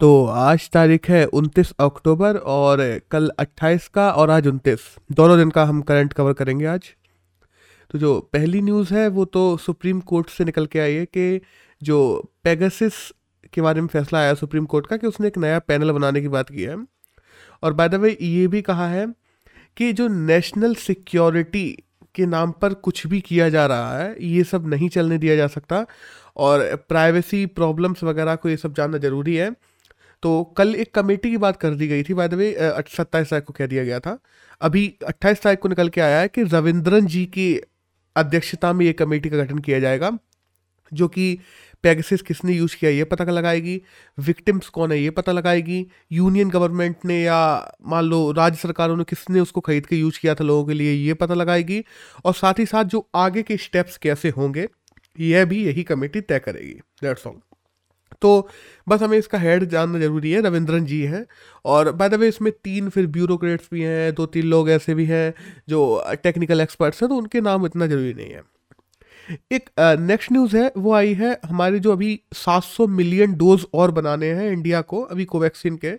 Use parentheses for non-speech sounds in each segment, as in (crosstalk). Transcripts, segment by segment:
तो आज तारीख है 29 अक्टूबर और कल 28 का और आज 29 दोनों दिन का हम करंट कवर करेंगे आज। तो जो पहली न्यूज़ है वो तो सुप्रीम कोर्ट से निकल के आई है कि जो पेगासिस के बारे में फैसला आया सुप्रीम कोर्ट का कि उसने एक नया पैनल बनाने की बात की है। और बाय द वे ये भी कहा है कि जो नेशनल सिक्योरिटी के नाम पर कुछ भी किया जा रहा है, ये सब नहीं चलने दिया जा सकता और प्राइवेसी प्रॉब्लम्स वगैरह को ये सब जानना ज़रूरी है। तो कल एक कमेटी की बात कर दी गई थी बाय द वे सत्ताईस तारीख को कह दिया गया था। अभी अट्ठाईस तारीख को निकल के आया है कि रविंद्रन जी की अध्यक्षता में ये कमेटी का गठन किया जाएगा, जो कि पैगसिस किसने यूज़ किया ये पता लगाएगी विक्टिम्स कौन है ये पता लगाएगी यूनियन गवर्नमेंट ने या मान लो राज्य सरकारों ने किसने उसको खरीद के यूज़ किया था लोगों के लिए ये पता लगाएगी, और साथ ही साथ जो आगे के स्टेप्स कैसे होंगे, यह भी यही कमेटी तय करेगी। दैट्स ऑल तो बस हमें इसका हेड जानना ज़रूरी है, रविंद्रन जी हैं। और बाय द वे इसमें तीन फिर ब्यूरोक्रेट्स भी हैं, दो तीन लोग ऐसे भी हैं जो टेक्निकल एक्सपर्ट्स हैं तो उनके नाम इतना ज़रूरी नहीं है। एक नेक्स्ट न्यूज़ है, वो आई है हमारे जो अभी 700 मिलियन डोज और बनाने हैं इंडिया को, अभी कोवैक्सीन के,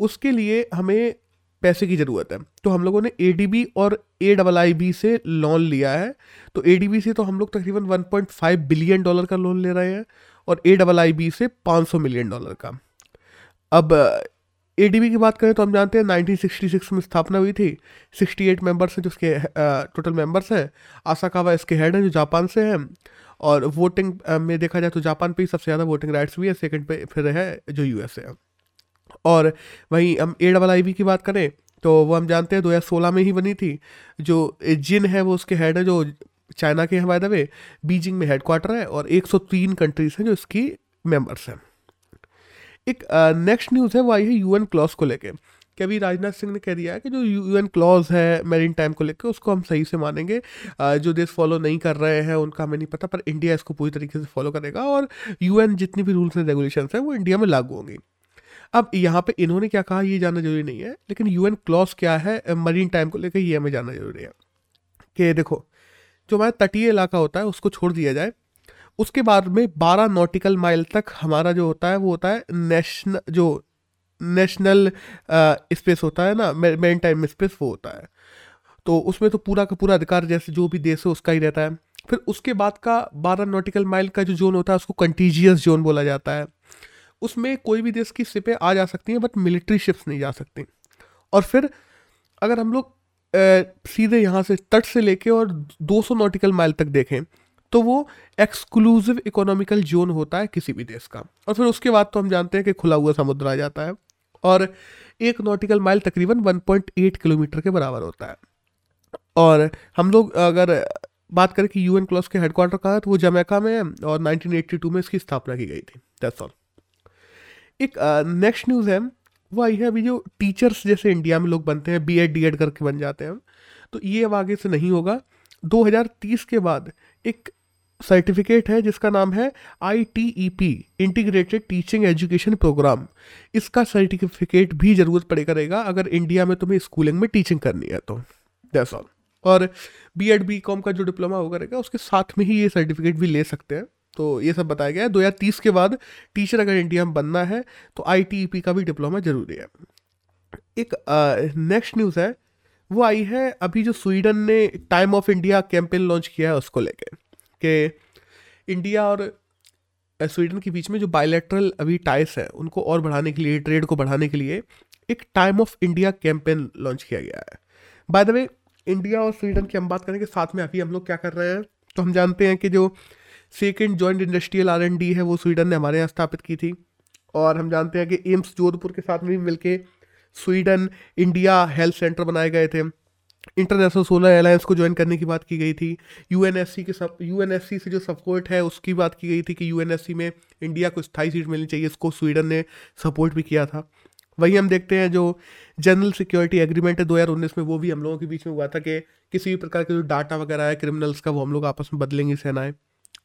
उसके लिए हमें पैसे की ज़रूरत है। तो हम लोगों ने एडीबी और ए डबल आई बी से लोन लिया है। तो एडीबी से तो हम लोग तकरीबन 1.5 बिलियन डॉलर का लोन ले रहे हैं। और ए डबल आई बी से 500 मिलियन डॉलर का। अब ए डी बी की बात करें तो हम जानते हैं 1966 में स्थापना हुई थी। 68 मेंबर्स हैं जो उसके टोटल मेंबर्स हैं। आसाकावा इसके हेड हैं जो जापान से हैं। और वोटिंग में देखा जाए तो जापान पे ही सबसे ज़्यादा वोटिंग राइट्स भी है, सेकंड पे फिर है जो यू यूएस है। और वहीं हम ए डबल आई बी की बात करें तो वो हम जानते हैं 2016 में ही बनी थी। जो जिन है वो उसके हेड है जो चाइना के बाय द वे बीजिंग में हेडक्वार्टर है और 103 कंट्रीज़ हैं जो इसकी मेंबर्स हैं। एक नेक्स्ट न्यूज़ है, वो आई है यूएन क्लॉज को लेके। कि अभी राजनाथ सिंह ने कह दिया है कि जो यूएन क्लॉज है मेरीन टाइम को लेकर उसको हम सही से मानेंगे। जो देश फॉलो नहीं कर रहे हैं, उनका हमें नहीं पता, पर इंडिया इसको पूरी तरीके से फॉलो करेगा और यूएन जितनी भी रूल्स एंड रेगुलेशन हैं, वो इंडिया में लागू होंगी। अब यहाँ पे इन्होंने क्या कहा, ये जानना ज़रूरी नहीं है, लेकिन यूएन क्लॉज क्या है मरीन टाइम को लेकर ये हमें जानना ज़रूरी है। कि देखो जो हमारा तटीय इलाका होता है, उसको छोड़ दिया जाए। उसके बाद में 12 नॉटिकल माइल तक हमारा जो होता है, वो होता है नेशनल, जो नेशनल स्पेस होता है ना मेन टाइम स्पेस, वो होता है। तो उसमें तो पूरा का पूरा अधिकार जैसे जो भी देश है, उसका ही रहता है। फिर उसके बाद का 12 नॉटिकल माइल का जो जोन होता है, उसको कंटीजियस जोन बोला जाता है। उसमें कोई भी देश की शिपें आ जा सकती हैं, बट मिलिट्री शिप्स नहीं जा सकती। और फिर अगर हम लोग सीधे यहाँ से तट से लेके और 200 नॉटिकल माइल तक देखें तो वो एक्सक्लूसिव इकोनॉमिकल जोन होता है किसी भी देश का। और फिर उसके बाद तो हम जानते हैं कि खुला हुआ समुद्र आ जाता है और एक नॉटिकल माइल तकरीबन 1.8 किलोमीटर के बराबर होता है। और हम लोग अगर बात करें कि यूएन क्लॉस के हेडक्वार्टर कहाँ है तो वो जमैका में है और 1982 में इसकी स्थापना की गई थी दैट्स ऑल एक नेक्स्ट न्यूज़ है वो आई है, अभी जो टीचर्स जैसे इंडिया में लोग बनते हैं बी एड डी एड करके बन जाते हैं। तो ये अब आगे से नहीं होगा। 2030 के बाद एक सर्टिफिकेट है, जिसका नाम है I T E P integrated teaching education programme इसका सर्टिफिकेट भी ज़रूरत पड़े करेगा, अगर इंडिया में तुम्हें स्कूलिंग में टीचिंग करनी है तो। दैट्स ऑल और बी एड बी कॉम का जो डिप्लोमा वो करेगा उसके साथ में ही ये सर्टिफिकेट भी ले सकते हैं। तो ये सब बताया गया है। दो हज़ार तीस के बाद टीचर अगर इंडिया में बनना है तो आई e का भी डिप्लोमा ज़रूरी है। एक नेक्स्ट न्यूज़ है, वो आई है अभी जो स्वीडन ने time of India campaign launch किया है उसको लेके, कि इंडिया और स्वीडन के बीच में जो बायोलेट्रल अभी टाइस है, उनको और बढ़ाने के लिए ट्रेड को बढ़ाने के लिए एक time of India campaign launch किया गया है। बाय द वे इंडिया और स्वीडन की हम बात करेंगे, साथ में अभी हम लोग क्या कर रहे हैं तो हम जानते हैं कि जो second joint industrial R and D है, वो स्वीडन ने हमारे यहाँ स्थापित की थी। और हम जानते हैं कि एम्स जोधपुर के साथ में भी मिलके स्वीडन इंडिया हेल्थ सेंटर बनाए गए थे। इंटरनेशनल सोलर अलायंस को ज्वाइन करने की बात की गई थी। यूएनएससी के सब यूएनएससी से जो सपोर्ट है, उसकी बात की गई थी कि यूएनएससी में इंडिया को स्थायी सीट मिलनी चाहिए, इसको स्वीडन ने सपोर्ट भी किया था। वहीं हम देखते हैं जो जनरल सिक्योरिटी एग्रीमेंट है 2019 में, वो भी हम लोगों के बीच में हुआ था कि किसी भी प्रकार के जो डाटा वगैरह है, क्रिमिनल्स का, वो हम लोग आपस में बदलेंगे सेनाएँ।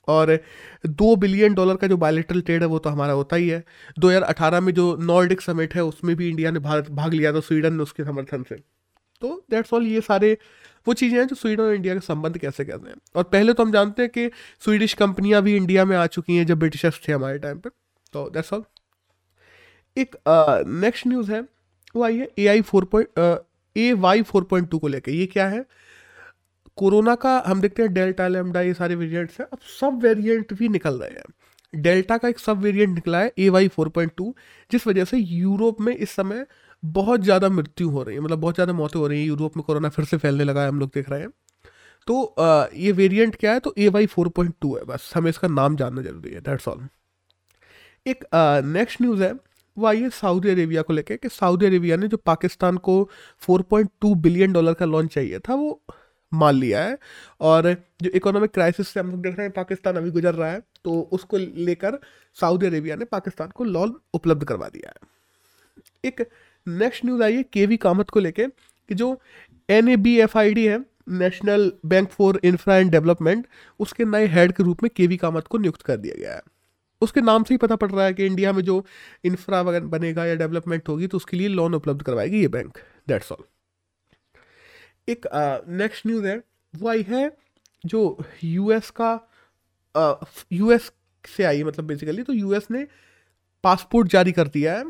और दो बिलियन डॉलर का जो बायोलिट्रल ट्रेड है, वो तो हमारा होता ही है। 2018 में जो नॉर्डिक समिट है, उसमें भी इंडिया ने भारत भाग लिया था स्वीडन ने उसके समर्थन से। तो दैट्स ऑल ये सारे वो चीज़ें हैं जो स्वीडन और इंडिया के संबंध कैसे कहते हैं। और पहले तो हम जानते हैं कि स्वीडिश कंपनियाँ भी इंडिया में आ चुकी हैं, जब ब्रिटिशर्स थे हमारे टाइम पर। तो दैट्स ऑल एक नेक्स्ट न्यूज़ है, वो आई है A I four point A Y four point two को लेकर ये क्या है? कोरोना का हम देखते हैं डेल्टा लेमडा ये सारे वेरिएंट्स हैं। अब सब वेरिएंट भी निकल रहे हैं। डेल्टा का एक सब वेरिएंट निकला है A Y four point two जिस वजह से यूरोप में इस समय बहुत ज़्यादा मृत्यु हो रही है। मतलब बहुत ज़्यादा मौतें हो रही हैं। यूरोप में कोरोना फिर से फैलने लगा है हम लोग देख रहे हैं। तो आ, ये वेरिएंट क्या है? तो A Y four point two है बस। हमें इसका नाम जानना ज़रूरी है दैट्स ऑल एक नेक्स्ट न्यूज़ है। वो आई है सऊदी अरेबिया को लेकर कि सऊदी अरेबिया ने जो पाकिस्तान को 4.2 बिलियन डॉलर का लॉन्च चाहिए था वो मान लिया है। और जो इकोनॉमिक क्राइसिस से हम लोग देख रहे हैं, पाकिस्तान अभी गुजर रहा है तो उसको लेकर सऊदी अरेबिया ने पाकिस्तान को लोन उपलब्ध करवा दिया है। एक नेक्स्ट न्यूज़ आई है के वी कामत को लेके, कि जो N A B F I D है national bank for infra and development उसके नए हेड के रूप में के वी कामत को नियुक्त कर दिया गया है। उसके नाम से ही पता पड़ रहा है कि इंडिया में जो इंफ्रा वगैरह बनेगा या डेवलपमेंट होगी तो उसके लिए लोन उपलब्ध करवाएगी ये बैंक दैट्स ऑल एक नेक्स्ट न्यूज़ है, वो आई है जो यूएस का यूएस से आई मतलब बेसिकली तो यूएस ने पासपोर्ट जारी कर दिया है,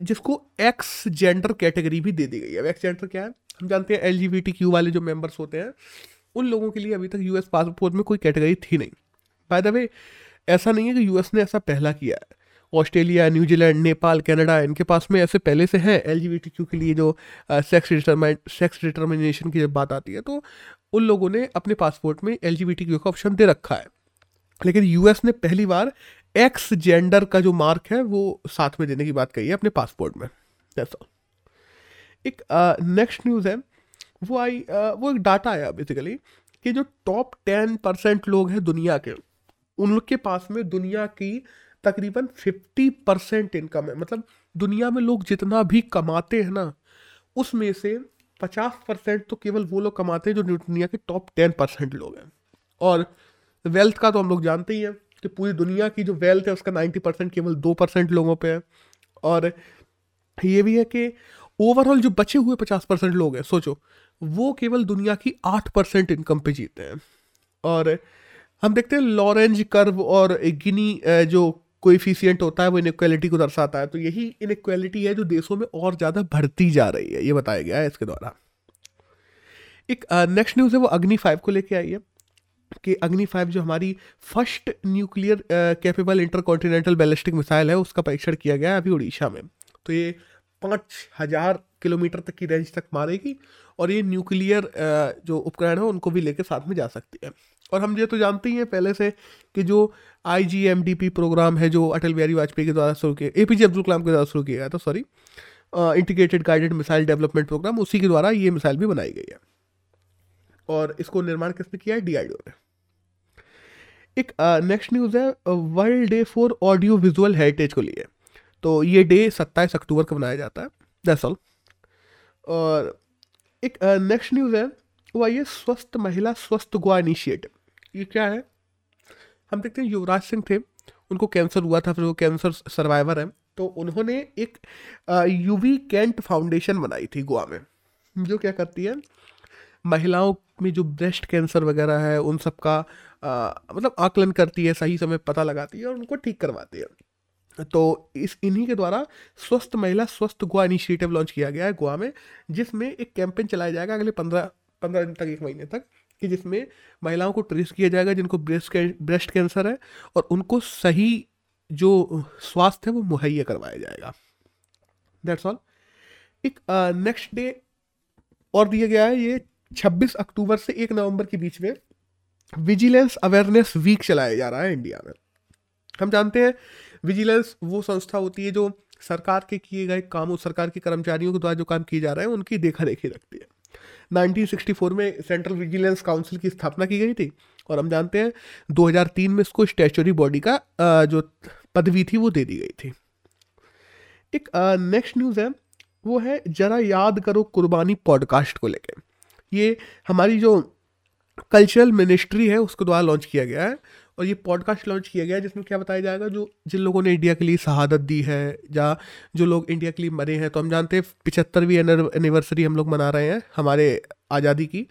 जिसको एक्स जेंडर कैटेगरी भी दे दी गई है। एक्स जेंडर क्या है? हम जानते हैं एल क्यू वाले जो मेंबर्स होते हैं, उन लोगों के लिए अभी तक यूएस पासपोर्ट में कोई कैटेगरी थी नहीं। बाय द वे ऐसा नहीं है कि यूएस ने ऐसा पहला किया है। ऑस्ट्रेलिया न्यूजीलैंड नेपाल कनाडा इनके पास में ऐसे पहले से हैं एलजीबीटीक्यू के लिए जो सेक्स डिटरमाइन सेक्स डिटर्मिनेशन की जब बात आती है तो उन लोगों ने अपने पासपोर्ट में एलजीबीटीक्यू का ऑप्शन दे रखा है। लेकिन यूएस ने पहली बार एक्स जेंडर का जो मार्क है वो साथ में देने की बात कही है अपने पासपोर्ट में। एक नेक्स्ट uh, न्यूज़ है। वो आई uh, वो एक डाटा आया बेसिकली कि जो टॉप टेन परसेंट लोग हैं दुनिया के उन लोग के पास में दुनिया की तकरीबन फिफ्टी परसेंट इनकम है। मतलब दुनिया में लोग जितना भी कमाते हैं ना, उसमें से पचास परसेंट तो केवल वो लोग कमाते हैं जो दुनिया के टॉप टेन परसेंट लोग हैं। और वेल्थ का तो हम लोग जानते ही हैं कि पूरी दुनिया की जो वेल्थ है, उसका नाइन्टी परसेंट केवल दो परसेंट लोगों पे है। और ये भी है कि ओवरऑल जो बचे हुए पचास परसेंट लोग हैं, सोचो, वो केवल दुनिया की आठ परसेंट इनकम पे जीते हैं। और हम देखते हैं लॉरेंज कर्व और गिनी जो कोइफिशियंट होता है, वो इनक्वालिटी को दर्शाता है। तो यही इनक्वालिटी है जो देशों में और ज़्यादा बढ़ती जा रही है, ये बताया गया है इसके द्वारा। एक नेक्स्ट न्यूज़ है, वो अग्नि फाइव को लेके आई है कि अग्नि फाइव जो हमारी first nuclear capable intercontinental ballistic missile है, उसका परीक्षण किया गया है अभी उड़ीसा में। तो ये पाँच हज़ार किलोमीटर तक की रेंज तक मारेगी और ये न्यूक्लियर जो उपकरण है, उनको भी लेकर साथ में जा सकती है। और हम ये तो जानते ही हैं पहले से कि जो I G M D P programme है, जो अटल बिहारी वाजपेयी के द्वारा शुरू किया ए पी जे अब्दुल कलाम के द्वारा शुरू किया गया था sorry integrated guided missile development programme उसी के द्वारा ये मिसाइल भी बनाई गई है। और इसको निर्माण किसने किया है? डीआईडीओ ने। एक नेक्स्ट न्यूज़ है world day for audio visual heritage को लिए। तो ये डे सत्ताईस अक्टूबर को मनाया जाता है दैट्स ऑल और एक नेक्स्ट न्यूज़ है, वो आइए स्वस्थ महिला स्वस्थ गोवा इनिशिएटिव ये क्या है? हम देखते हैं युवराज सिंह थे उनको कैंसर हुआ था फिर वो कैंसर सर्वाइवर है तो उन्होंने एक यूवी कैंट फाउंडेशन बनाई थी गोवा में जो क्या करती है महिलाओं में जो ब्रेस्ट कैंसर वगैरह है उन सब का आ, मतलब आकलन करती है सही समय पता लगाती है और उनको ठीक करवाती है। तो इस इन्हीं के द्वारा स्वस्थ महिला स्वस्थ गोवा इनिशिएटिव लॉन्च किया गया है गोवा में जिसमें एक कैंपेन चलाया जाएगा अगले पंद्रह पंद्रह दिन तक एक महीने तक। कि जिसमें महिलाओं को ट्रेस किया जाएगा जिनको ब्रेस्ट ब्रेस्ट कैंसर है और उनको सही जो स्वास्थ्य है वो मुहैया करवाया जाएगा। दैट्स ऑल एक नेक्स्ट uh, डे और दिया गया है ये 26 अक्टूबर से 1 नवंबर के बीच में विजिलेंस अवेयरनेस वीक चलाया जा रहा है इंडिया में। हम जानते हैं विजिलेंस वो संस्था होती है जो सरकार के किए गए कामों सरकार के कर्मचारियों के द्वारा जो काम किए जा रहे हैं उनकी देखा देखी रखती है। 1964 में सेंट्रल विजिलेंस काउंसिल की स्थापना की गई थी। और हम जानते हैं 2003 में इसको स्टेचुरी बॉडी का जो पदवी थी, वो दे दी गई थी। एक नेक्स्ट न्यूज़ है, वो है, जरा याद करो कुर्बानी पॉडकास्ट को लेकर ये हमारी जो कल्चरल मिनिस्ट्री है, उसके द्वारा लॉन्च किया गया है। और ये पॉडकास्ट लॉन्च किया गया जिसमें क्या बताया जाएगा, जो जिन लोगों ने इंडिया के लिए शहादत दी है, या जो लोग इंडिया के लिए मरे हैं तो हम जानते हैं पिछहत्तरवीं एनिवर्सरी हम लोग मना रहे हैं, हमारे आज़ादी की।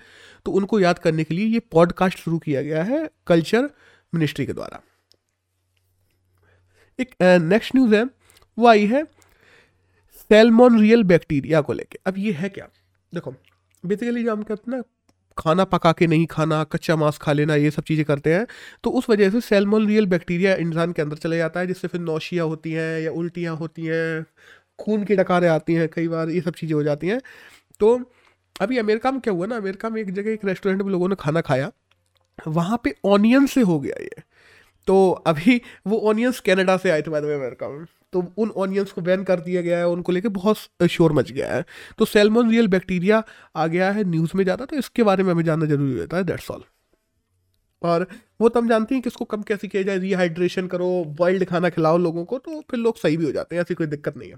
तो उनको याद करने के लिए ये पॉडकास्ट शुरू किया गया है कल्चर मिनिस्ट्री के द्वारा। एक नेक्स्ट न्यूज़ है, वो आई है सेलमोन रियल बैक्टीरिया को लेके। अब ये है क्या? देखो बेसिकली जो हम कहते हैं ना खाना पका के नहीं खाना, कच्चा मांस खा लेना, ये सब चीज़ें करते हैं तो उस वजह से सेलमोन रियल बैक्टीरिया इंसान के अंदर चले जाता है, जिससे फिर नौशिया होती हैं या उल्टियाँ होती हैं, खून की डकारें आती हैं कई बार, ये सब चीज़ें हो जाती हैं। तो अभी अमेरिका में क्या हुआ ना, अमेरिका में एक जगह, एक रेस्टोरेंट में लोगों ने खाना खाया, वहाँ पे ऑनियन से हो गया ये। तो अभी वो ऑनियंस कनाडा से आए थे बाद में अमेरिका में। तो उन ऑनियंस को बैन कर दिया गया है, उनको लेके बहुत शोर मच गया है। तो सेलमोन रियल बैक्टीरिया आ गया है न्यूज़ में ज़्यादा तो इसके बारे में हमें जानना ज़रूरी होता है दैट्स ऑल और वो तो हम जानते हैं कि इसको कम कैसे किया जाए रिहाइड्रेशन करो बॉइल्ड खाना खिलाओ लोगों को तो फिर लोग सही भी हो जाते हैं, ऐसी कोई दिक्कत नहीं है।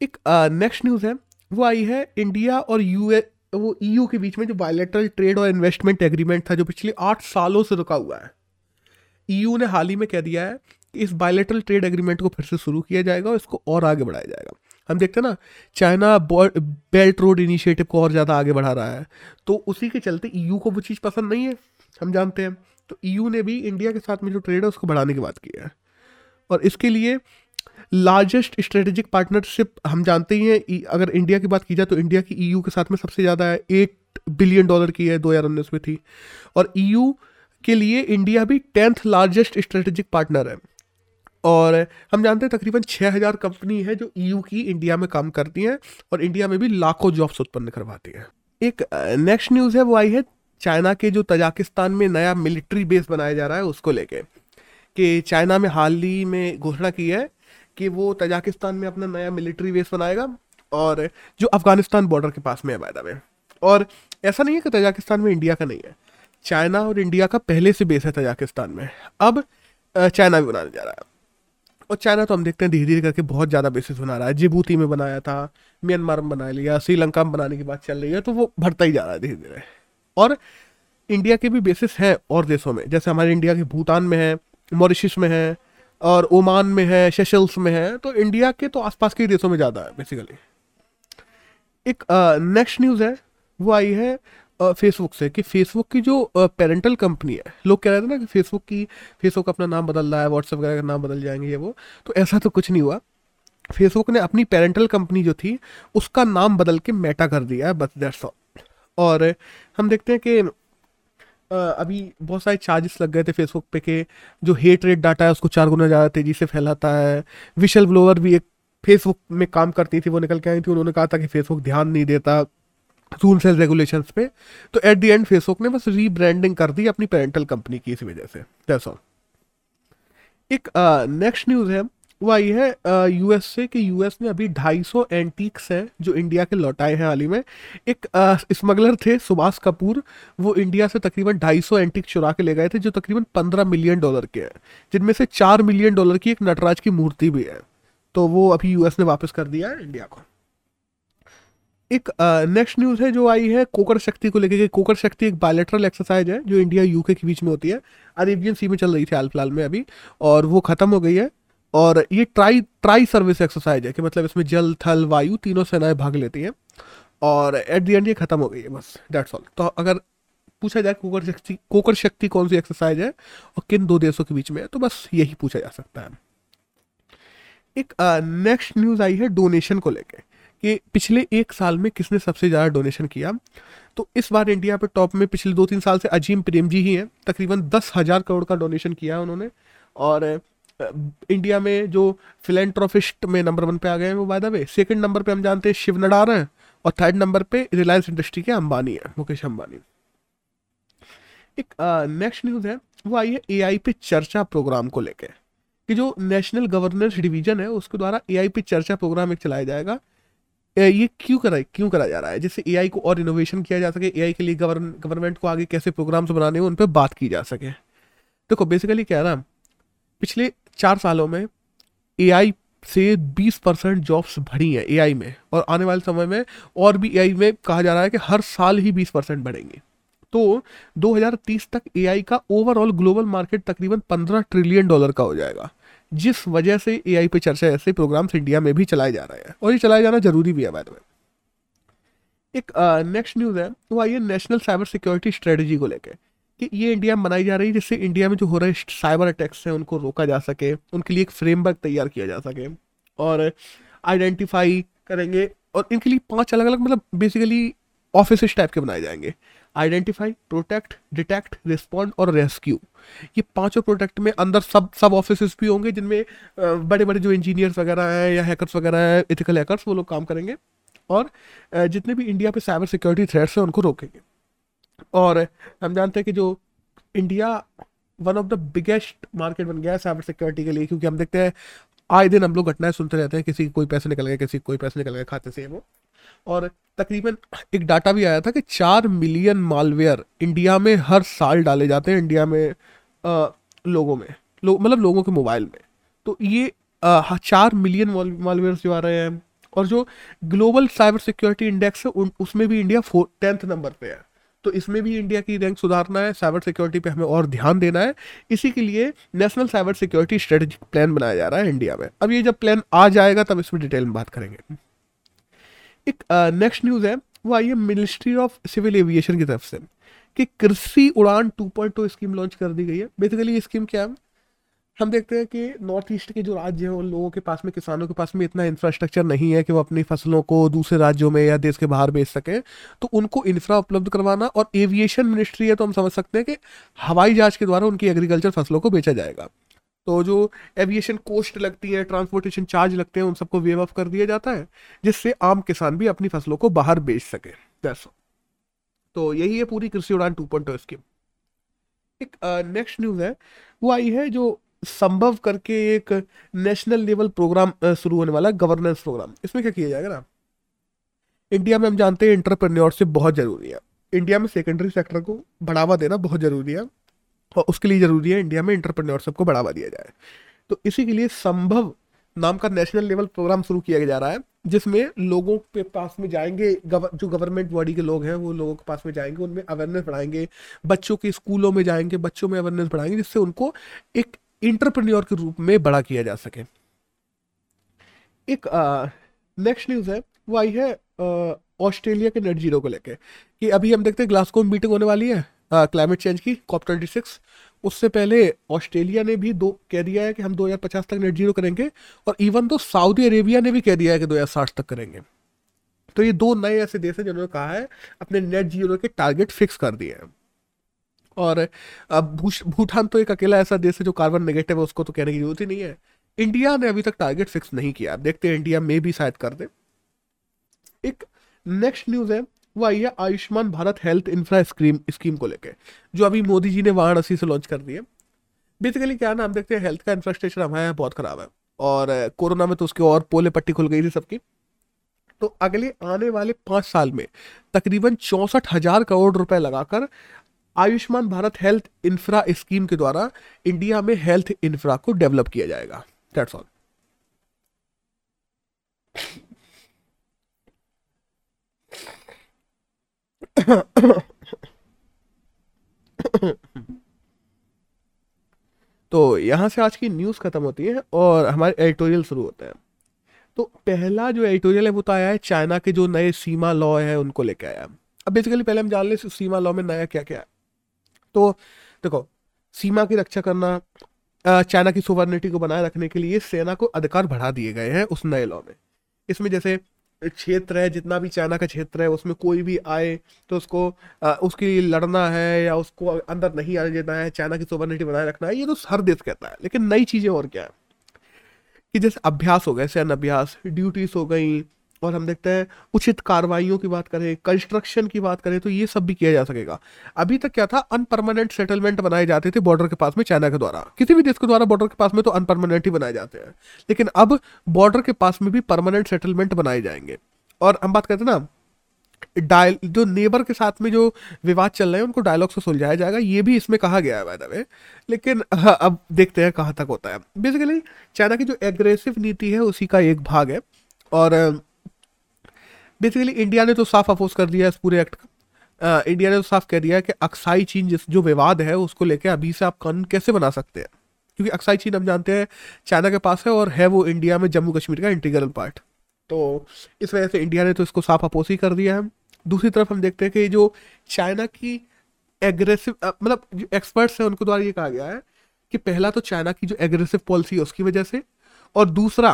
एक नेक्स्ट न्यूज़ है, वो आई है इंडिया और यूए वो ईयू के बीच में जो बायोलेटरल ट्रेड और इन्वेस्टमेंट एग्रीमेंट था, जो पिछले आठ सालों से रुका हुआ है। ईयू ने हाल ही में कह दिया है कि इस बायोलेटरल ट्रेड एग्रीमेंट को फिर से शुरू किया जाएगा और इसको और आगे बढ़ाया जाएगा। हम देखते हैं ना चाइना बेल्ट रोड इनिशिएटिव को और ज़्यादा आगे बढ़ा रहा है। तो उसी के चलते ईयू को वो चीज़ पसंद नहीं है, हम जानते हैं। तो ईयू ने भी इंडिया के साथ में जो ट्रेड है उसको बढ़ाने की बात की है। और इसके लिए लार्जेस्ट स्ट्रेटेजिक पार्टनरशिप हम जानते ही हैं अगर इंडिया की बात की जाए तो इंडिया की ईयू के साथ में सबसे ज़्यादा है एट बिलियन डॉलर की है, दो हज़ार उन्नीस में थी। और ईयू के लिए इंडिया भी टेंथ लार्जेस्ट स्ट्रेटेजिक पार्टनर है। और हम जानते हैं तकरीबन छः हज़ार कंपनी है जो ईयू की इंडिया में काम करती हैं और इंडिया में भी लाखों जॉब्स उत्पन्न करवाती हैं। एक नेक्स्ट न्यूज़ है, वो आई है चाइना के जो तजाकिस्तान में नया मिलिट्री बेस बनाया जा रहा है, उसको लेके कि चाइना में हाल ही में घोषणा की है कि वो तजाकिस्तान में अपना नया मिलिट्री बेस बनाएगा और जो अफ़गानिस्तान बॉर्डर के पास में है बाय में और ऐसा नहीं है कि तजाकिस्तान में इंडिया का नहीं है। चाइना और इंडिया का पहले से बेस है तजाकिस्तान में। अब चाइना भी बनाने जा रहा है। और चाइना तो हम देखते हैं धीरे धीरे करके बहुत ज़्यादा बेसिस बना रहा है। जिबूती में बनाया था म्यांमार में बना लिया श्रीलंका में बनाने की बात चल रही है तो वो बढ़ता ही जा रहा है धीरे धीरे और इंडिया के भी बेसिस हैं और देशों में। जैसे हमारे इंडिया के भूटान में है मॉरिशस में है, और ओमान में है शेशल्स में है तो इंडिया के तो आसपास के देशों में ज़्यादा है बेसिकली एक नेक्स्ट न्यूज़ है, वो आई है फेसबुक से कि फेसबुक की जो पेरेंटल कंपनी है, लोग कह रहे थे ना कि फेसबुक की फेसबुक अपना नाम बदल रहा है व्हाट्सएप वगैरह का नाम बदल जाएँगे ये वो तो ऐसा तो कुछ नहीं हुआ। फेसबुक ने अपनी पेरेंटल कंपनी जो थी, उसका नाम बदल के मेटा कर दिया है, बस दैट्स ऑल और हम देखते हैं कि अभी बहुत सारे चार्जेस लग गए थे फेसबुक पे के जो हेट रेट डाटा है, उसको चार गुना ज़्यादा तेज़ी से फैलाता है। विशल ब्लोवर भी एक फेसबुक में काम करती थी, वो निकल के आई थी, उन्होंने कहा था कि फेसबुक ध्यान नहीं देता। रूल्स एंड रेगुलेशन पे तो एट दी एंड फेसबुक ने बस रीब्रांडिंग कर दी अपनी पेरेंटल कंपनी की इस वजह से। दैट्स ऑल एक नेक्स्ट uh, न्यूज़ है वो आई है यूएस से कि यूएस ने अभी 250 एंटीक्स हैं जो इंडिया के लौटाए हैं हाल ही में। एक स्मगलर थे सुभाष कपूर वो इंडिया से तकरीबन 250 एंटीक चुरा के ले गए थे जो तकरीबन 15 मिलियन डॉलर के हैं जिनमें से 4 मिलियन डॉलर की एक नटराज की मूर्ति भी है। तो वो अभी यूएस ने वापस कर दिया है इंडिया को। एक नेक्स्ट न्यूज़ है जो आई है कोकर शक्ति को लेकर कोकर शक्ति एक बायोलेटरल एक्सरसाइज है जो इंडिया यूके के बीच में होती है। अरेबियन सी में चल रही थी हाल फ़िलहाल में अभी, और वो ख़त्म हो गई है। और ये ट्राई ट्राई सर्विस एक्सरसाइज है कि मतलब इसमें जल, थल, वायु तीनों सेनाएँ भाग लेती हैं। और एट द एंड ये खत्म हो गई है बस डेट्स ऑल तो अगर पूछा जाए कोकर शक्ति कोकर शक्ति कौन सी एक्सरसाइज है और किन दो देशों के बीच में है तो बस यही पूछा जा सकता है। एक नेक्स्ट न्यूज़ आई है डोनेशन को लेकर कि पिछले एक साल में किसने सबसे ज़्यादा डोनेशन किया? तो इस बार इंडिया पे टॉप में पिछले दो तीन साल से अजीम प्रेम जी ही हैं। तकरीबन दस हज़ार करोड़ का डोनेशन किया है उन्होंने। और इंडिया में जो फिलेंट्रोफिस्ट में नंबर वन पे आ गए हैं वो by the way second number पे हम जानते हैं शिव नडार हैं और थर्ड नंबर पे रिलायंस इंडस्ट्री के अंबानी है, मुकेश अंबानी। एक नेक्स्ट न्यूज़ है, वो आई है ए पे चर्चा प्रोग्राम को लेकर कि जो नेशनल गवर्नेंस डिवीज़न है उसके द्वारा ए पे चर्चा प्रोग्राम एक चलाया जाएगा। ये क्यों करा क्यों करा जा रहा है? जिससे ए को और इनोवेशन किया जा सके एआई के लिए गवर्नमेंट को आगे कैसे प्रोग्राम्स बनाने हैं, उन पर बात की जा सके। देखो बेसिकली क्या ना, पिछले चार सालों में एआई से 20 परसेंट जॉब्स बढ़ी हैं एआई में, और आने वाले समय में और भी एआई में कहा जा रहा है कि हर साल ही 20 परसेंट बढ़ेंगे। तो 2030 तक एआई का ओवरऑल ग्लोबल मार्केट तकरीबन 15 ट्रिलियन डॉलर का हो जाएगा। जिस वजह से ए पे चर्चा, ऐसे प्रोग्राम्स इंडिया में भी चलाए जा रहे हैं। और ये चलाया जाना ज़रूरी भी है बाय द वे एक नेक्स्ट न्यूज़ है। वो आई है नेशनल साइबर सिक्योरिटी स्ट्रेटजी को लेकर कि ये इंडिया में बनाई जा रही है, जिससे इंडिया में जो हो रहे साइबर अटैक्स हैं, उनको रोका जा सके, उनके लिए एक फ्रेमवर्क तैयार किया जा सके, और आइडेंटिफाई करेंगे। और इनके लिए पाँच अलग अलग मतलब बेसिकली ऑफ़िस टाइप के बनाए जाएँगे। आइडेंटिफाई, प्रोटेक्ट, डिटेक्ट, रिस्पॉन्ड और रेस्क्यू। ये पाँचों प्रोटेक्ट में अंदर सब सब ऑफ़िस भी होंगे जिनमें बड़े बड़े जो इंजीनियर्स वगैरह हैं या हैकर्स वगैरह हैं इथिकल हैकर्स वो लोग काम करेंगे और जितने भी इंडिया पे साइबर सिक्योरिटी थ्रेट्स हैं उनको रोकेंगे। और, हम जानते हैं कि जो India one of the biggest market बन गया है साइबर सिक्योरिटी के लिए, क्योंकि हम देखते हैं, आए दिन हम लोग घटनाएँ सुनते रहते हैं, किसी कोई पैसे निकल गए, किसी कोई पैसे निकल गए खाते से, वो। और तकरीबन एक डाटा भी आया था कि चार मिलियन मालवेयर इंडिया में हर साल डाले जाते हैं इंडिया में आ, लोगों में लो, मतलब लोगों के मोबाइल में। तो ये आ, चार मिलियन मालवेयर जो आ रहे हैं और जो ग्लोबल साइबर सिक्योरिटी इंडेक्स है उसमें भी इंडिया फोर टेंथ नंबर पे है। तो इसमें भी इंडिया की रैंक सुधारना है साइबर सिक्योरिटी पे हमें और ध्यान देना है। इसी के लिए national cyber security strategic plan बनाया जा रहा है इंडिया में। अब ये जब प्लान आ जाएगा तब इसमें डिटेल में बात करेंगे। एक नेक्स्ट न्यूज़ है, वो आई है मिनिस्ट्री ऑफ़ सिविल एविएशन की तरफ़ से, कि कृषि उड़ान 2.0 स्कीम लॉन्च कर दी गई है। बेसिकली ये स्कीम क्या है? हम देखते हैं कि नॉर्थ ईस्ट के जो राज्य हैं, उन लोगों के पास में, किसानों के पास में इतना इंफ्रास्ट्रक्चर नहीं है कि वो अपनी फ़सलों को दूसरे राज्यों में या देश के बाहर बेच सकें। तो उनको इंफ्रा उपलब्ध करवाना, और एविएशन मिनिस्ट्री है तो हम समझ सकते हैं कि हवाई जहाज़ के द्वारा उनकी एग्रीकल्चर फ़सलों को बेचा जाएगा। तो जो एविएशन कोस्ट लगती है ट्रांसपोर्टेशन चार्ज लगते हैं, उन सबको वेव ऑफ़ कर दिया जाता है, जिससे आम किसान भी अपनी फ़सलों को बाहर बेच सके। दैट्स तो यही है पूरी Krishi Udan two point scheme एक नेक्स्ट न्यूज़ है। वो आई है जो संभव करके एक नेशनल लेवल प्रोग्राम शुरू होने वाला गवर्नेंस प्रोग्राम इसमें क्या किया जाएगा ना? इंडिया में हम जानते हैं इंटरप्रेन्योरशिप बहुत ज़रूरी है। इंडिया में सेकेंडरी सेक्टर को बढ़ावा देना बहुत ज़रूरी है। और उसके लिए ज़रूरी है इंडिया में इंटरप्रेन्योरशिप को बढ़ावा दिया जाए। तो इसी के लिए संभव नाम का नेशनल लेवल प्रोग्राम शुरू किया जा रहा है, जिसमें लोगों के पास में जाएँगे जो गवर्नमेंट बॉडी के लोग हैं, वो लोगों के पास में जाएँगे, उनमें अवेयरनेस बढ़ाएँगे, बच्चों के स्कूलों में जाएँगे, बच्चों में अवेयरनेस बढ़ाएँगे, जिससे उनको एक इंटरप्रन्योर के रूप में बड़ा किया जा सके। एक नेक्स्ट न्यूज़ है, वो आई है ऑस्ट्रेलिया के नेट ज़ीरो को लेके, कि अभी हम देखते हैं ग्लासको मीटिंग होने वाली है। क्लाइमेट चेंज की कॉप ट्वेंटी सिक्स उससे पहले ऑस्ट्रेलिया ने भी दो, कह दिया है कि हम 2050 तक नेट ज़ीरो करेंगे और इवन तो सऊदी अरेबिया ने भी कह दिया है कि 2060 तक करेंगे। तो ये दो नए ऐसे देश हैं जिन्होंने कहा है, अपने नेट ज़ीरो के टारगेट फिक्स कर दिए हैं। और अब भूटान तो एक अकेला ऐसा देश है जो कार्बन नेगेटिव है, उसको तो कहने की ज़रूरत ही नहीं है। इंडिया ने अभी तक टारगेट फिक्स नहीं किया। देखते हैं इंडिया में भी शायद कर दे। एक नेक्स्ट न्यूज़ है वो आई है Ayushman Bharat health infra scheme scheme को लेकर जो अभी मोदी जी ने वाराणसी से लॉन्च कर दी है। बेसिकली क्या नाम देखते हैं हेल्थ का इंफ्रास्ट्रक्चर हमारे यहाँ बहुत खराब है, और कोरोना में तो उसकी और पोले पट्टी खुल गई थी सबकी। तो अगले आने वाले पाँच साल में तकरीबन चौसठ हज़ार करोड़ रुपए लगाकर Ayushman Bharat health infra scheme के द्वारा इंडिया में हेल्थ इंफ्रा को डेवलप किया जाएगा। दैट्स ऑल (coughs) तो यहाँ से आज की न्यूज़ ख़त्म होती है और हमारे एडिटोरियल शुरू होते हैं। तो पहला जो एडिटोरियल है, वो तो आया है चाइना के जो नए सीमा लॉ है, उनको लेके आया। अब बेसिकली पहले हम जान लें सीमा लॉ में नया क्या क्या है। तो देखो, सीमा की रक्षा करना चाइना की सोवर्निटी को बनाए रखने के लिए सेना को अधिकार बढ़ा दिए गए हैं उस नए लॉ में। इसमें जैसे क्षेत्र है जितना भी चाइना का क्षेत्र है उसमें कोई भी आए तो उसको आ, उसके लिए लड़ना है या उसको अंदर नहीं आने देना है चाइना की सोवर्निटी बनाए रखना है ये तो हर देश कहता है लेकिन नई चीज़ें और क्या है? कि जैसे अभ्यास हो गए सैन्य अभ्यास ड्यूटीज़ हो गई और हम देखते हैं उचित कार्रवाइयों की बात करें कंस्ट्रक्शन की बात करें तो ये सब भी किया जा सकेगा। अभी तक क्या था? अनपरमानेंट सेटलमेंट बनाए जाते थे बॉर्डर के पास में चाइना के द्वारा। किसी भी देश के द्वारा बॉर्डर के पास में तो अनपरमानेंट ही बनाए जाते हैं। लेकिन अब बॉर्डर के पास में भी परमानेंट सेटलमेंट बनाए जाएँगे। और हम बात करते हैं ना डायल जो नेबर के साथ में जो विवाद चल रहे हैं उनको डायलॉग से सुलझाया जाएगा। ये भी इसमें कहा गया है बाय द वे लेकिन हाँ, अब देखते हैं कहाँ तक होता है। बेसिकली चाइना की जो एग्रेसिव नीति है उसी का एक भाग है। और बेसिकली इंडिया ने तो साफ़ अपोज कर दिया इस पूरे एक्ट का। इंडिया ने तो साफ़ कह दिया है कि अक्साई चीन जिस, जो विवाद है, उसको लेकर अभी से आप कानून कैसे बना सकते हैं? क्योंकि अक्साई चीन हम जानते हैं, चाइना के पास है और है वो इंडिया में जम्मू कश्मीर का इंटीग्रल पार्ट तो इस वजह से इंडिया ने तो इसको साफ़ अपोज ही कर दिया है। दूसरी तरफ़ हम देखते हैं कि जो चाइना की एग्रेसिव मतलब जो एक्सपर्ट्स हैं, उनके द्वारा ये कहा गया है कि पहला तो चाइना की जो एग्रेसिव पॉलिसी है, उसकी वजह से, और दूसरा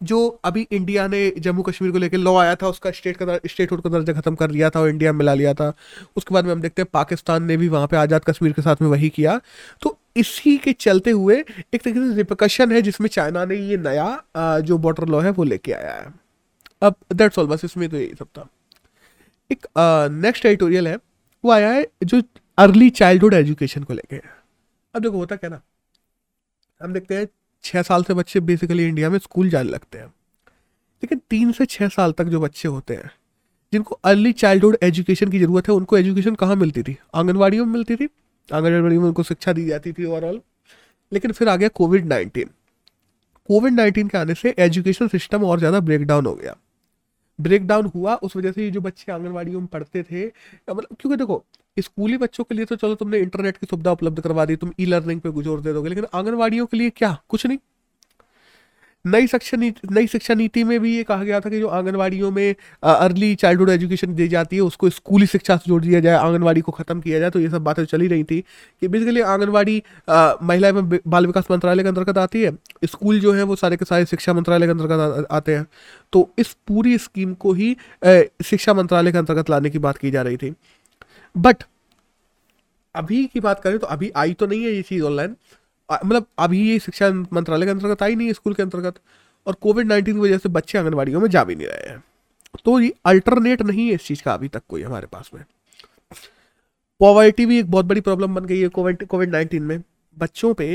जो अभी इंडिया ने जम्मू कश्मीर को लेकर लॉ आया था, उसका स्टेट का स्टेट का दर्जा खत्म कर दिया था और इंडिया मिला लिया था। उसके बाद में हम देखते हैं पाकिस्तान ने भी वहाँ पे आज़ाद कश्मीर के साथ में वही किया। तो इसी के चलते हुए एक तरीके से रिपोकशन है जिसमें चाइना ने ये नया जो बॉर्डर लॉ है वो लेके आया है। अब दैट्स ऑल बस इसमें तो यही सब था। एक नेक्स्ट एडिटोरियल है, वो आया है जो अर्ली चाइल्डहुड एजुकेशन को लेके। अब देखो होता क्या ना? हम देखते हैं छः साल से बच्चे बेसिकली इंडिया में स्कूल जाने लगते हैं। लेकिन तीन से छः साल तक जो बच्चे होते हैं, जिनको अर्ली चाइल्डहुड एजुकेशन की ज़रूरत है, उनको एजुकेशन कहाँ मिलती थी? आंगनवाड़ियों में मिलती थी आंगनवाड़ी में उनको शिक्षा दी जाती थी ओवरऑल लेकिन फिर आ गया कोविड नाइन्टीन कोविड नाइन्टीन के आने से एजुकेशन सिस्टम और ज़्यादा ब्रेकडाउन हो गया। ब्रेक डाउन हुआ, उस वजह से ये जो बच्चे आंगनबाड़ियों में पढ़ते थे मतलब क्योंकि देखो, स्कूली बच्चों के लिए तो चलो तुमने इंटरनेट की सुविधा उपलब्ध करवा दी, तुम ई लर्निंग पे गुजोर दे दोगे, लेकिन आंगनबाड़ियों के लिए क्या? कुछ नहीं। नई शिक्षा नीति, नई शिक्षा नीति में भी ये कहा गया था कि जो आंगनवाड़ियों में अर्ली चाइल्डहुड एजुकेशन दी जाती है, उसको स्कूली शिक्षा से जोड़ दिया जाए, आंगनवाड़ी को खत्म किया जाए तो ये सब बातें चली रही थी कि बेसिकली आंगनवाड़ी महिला एवं बाल विकास मंत्रालय के अंतर्गत आती है, स्कूल जो है वो सारे के सारे शिक्षा मंत्रालय के अंतर्गत आते हैं। तो इस पूरी स्कीम को ही शिक्षा मंत्रालय के अंतर्गत लाने की बात की जा रही थी। बट अभी की बात करें तो अभी आई तो नहीं है ये चीज़ ऑनलाइन मतलब अभी ये शिक्षा मंत्रालय के अंतर्गत आई नहीं है, स्कूल के अंतर्गत। और कोविड नाइन्टीन की वजह से बच्चे आंगनबाड़ियों में जा भी नहीं रहे हैं। तो ये अल्टरनेट नहीं है इस चीज़ का अभी तक कोई हमारे पास में। पॉवर्टी भी एक बहुत बड़ी प्रॉब्लम बन गई है कोविड कोविड नाइन्टीन में। बच्चों पे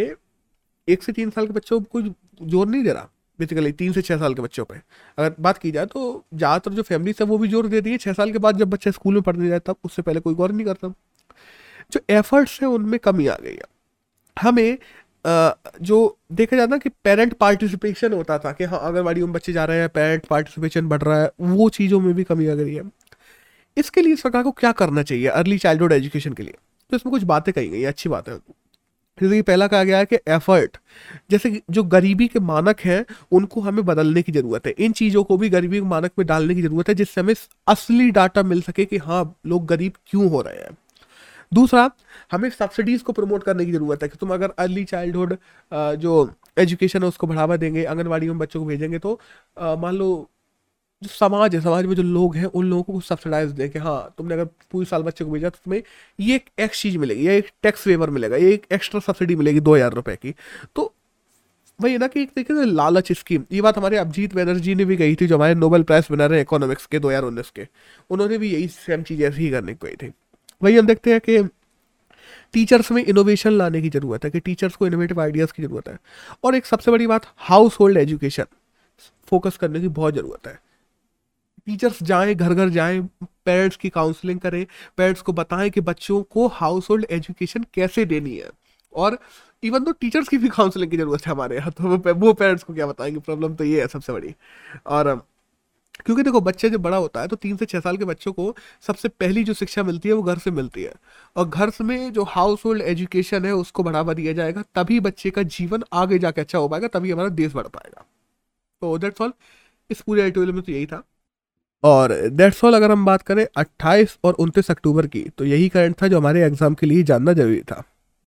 एक से तीन साल के बच्चों को ज़ोर नहीं दे रहा बेसिकली तीन से छः साल के बच्चों पे। अगर बात की जाए तो ज़्यादातर जो फैमिली है वो भी ज़ोर दे दी है। छः साल के बाद जब बच्चा स्कूल में पढ़ने जाए तब उससे पहले कोई गौर नहीं करता। जो एफर्ट्स हैं उनमें कमी आ गई है। हमें जो देखा जाता कि पेरेंट पार्टिसिपेशन होता था कि हाँ आंगनबाड़ी में बच्चे जा रहे हैं पेरेंट पार्टिसिपेशन बढ़ रहा है, वो चीज़ों में भी कमी आ गई है। इसके लिए सरकार को क्या करना चाहिए अर्ली चाइल्डहुड एजुकेशन के लिए? तो इसमें कुछ बातें कही गई अच्छी बात जैसे कि पहला कहा गया है कि एफर्ट जैसे जो गरीबी के मानक हैं, उनको हमें बदलने की ज़रूरत है। इन चीज़ों को भी गरीबी के मानक में डालने की ज़रूरत है, जिससे हमें असली डाटा मिल सके कि हाँ लोग गरीब क्यों हो रहे हैं। दूसरा, हमें सब्सिडीज को प्रमोट करने की ज़रूरत है कि तुम अगर अर्ली चाइल्डहुड जो एजुकेशन है उसको बढ़ावा देंगे, आंगनबाड़ी में बच्चों को भेजेंगे तो मान लो जो समाज है, समाज में जो लोग हैं, उन लोगों को कुछ सब्सिडाइज दें कि हाँ तुमने अगर पूरी साल बच्चे को भेजा तो तुम्हें ये एक एक्स चीज़ मिलेगी, या एक टैक्स वेवर मिलेगा, ये एक एक्स्ट्रा सब्सिडी मिलेगी दो हज़ार रुपये की। तो वही ना कि एक तरीके से लालच स्कीम ये बात हमारे अभिजीत बनर्जी ने भी कही थी, जो हमारे नोबेल प्राइज विनर है इकोनॉमिक्स के, दो हज़ार उन्नीस के, उन्होंने भी यही सेम चीज़ ऐसी ही करने को कही थी। वही हम देखते हैं कि टीचर्स में इनोवेशन लाने की ज़रूरत है, कि टीचर्स को इनोवेटिव आइडियाज़ की ज़रूरत है। और एक सबसे बड़ी बात हाउस होल्ड एजुकेशन फोकस करने की बहुत ज़रूरत है। टीचर्स जाएँ घर घर जाएँ पेरेंट्स की काउंसलिंग करें पेरेंट्स को बताएँ कि बच्चों को हाउस होल्ड एजुकेशन कैसे देनी है। और इवन तो टीचर्स की भी काउंसलिंग की ज़रूरत है हमारे यहाँ तो वो पेरेंट्स को क्या बताएँगे? प्रॉब्लम तो ये है सबसे बड़ी। और क्योंकि देखो, बच्चे जब बड़ा होता है तो तीन से छः साल के बच्चों को सबसे पहली जो शिक्षा मिलती है वो घर से मिलती है। और घर में जो हाउस होल्ड एजुकेशन है उसको बढ़ावा दिया जाएगा, तभी बच्चे का जीवन आगे जाके अच्छा हो पाएगा, तभी हमारा देश बढ़ पाएगा। तो दैट्स ऑल इस पूरे एडिटोरियल में तो यही था। और दैट्स ऑल अगर हम बात करें 28 और 29 अक्टूबर की तो यही करंट था जो हमारे एग्ज़ाम के लिए जानना ज़रूरी था।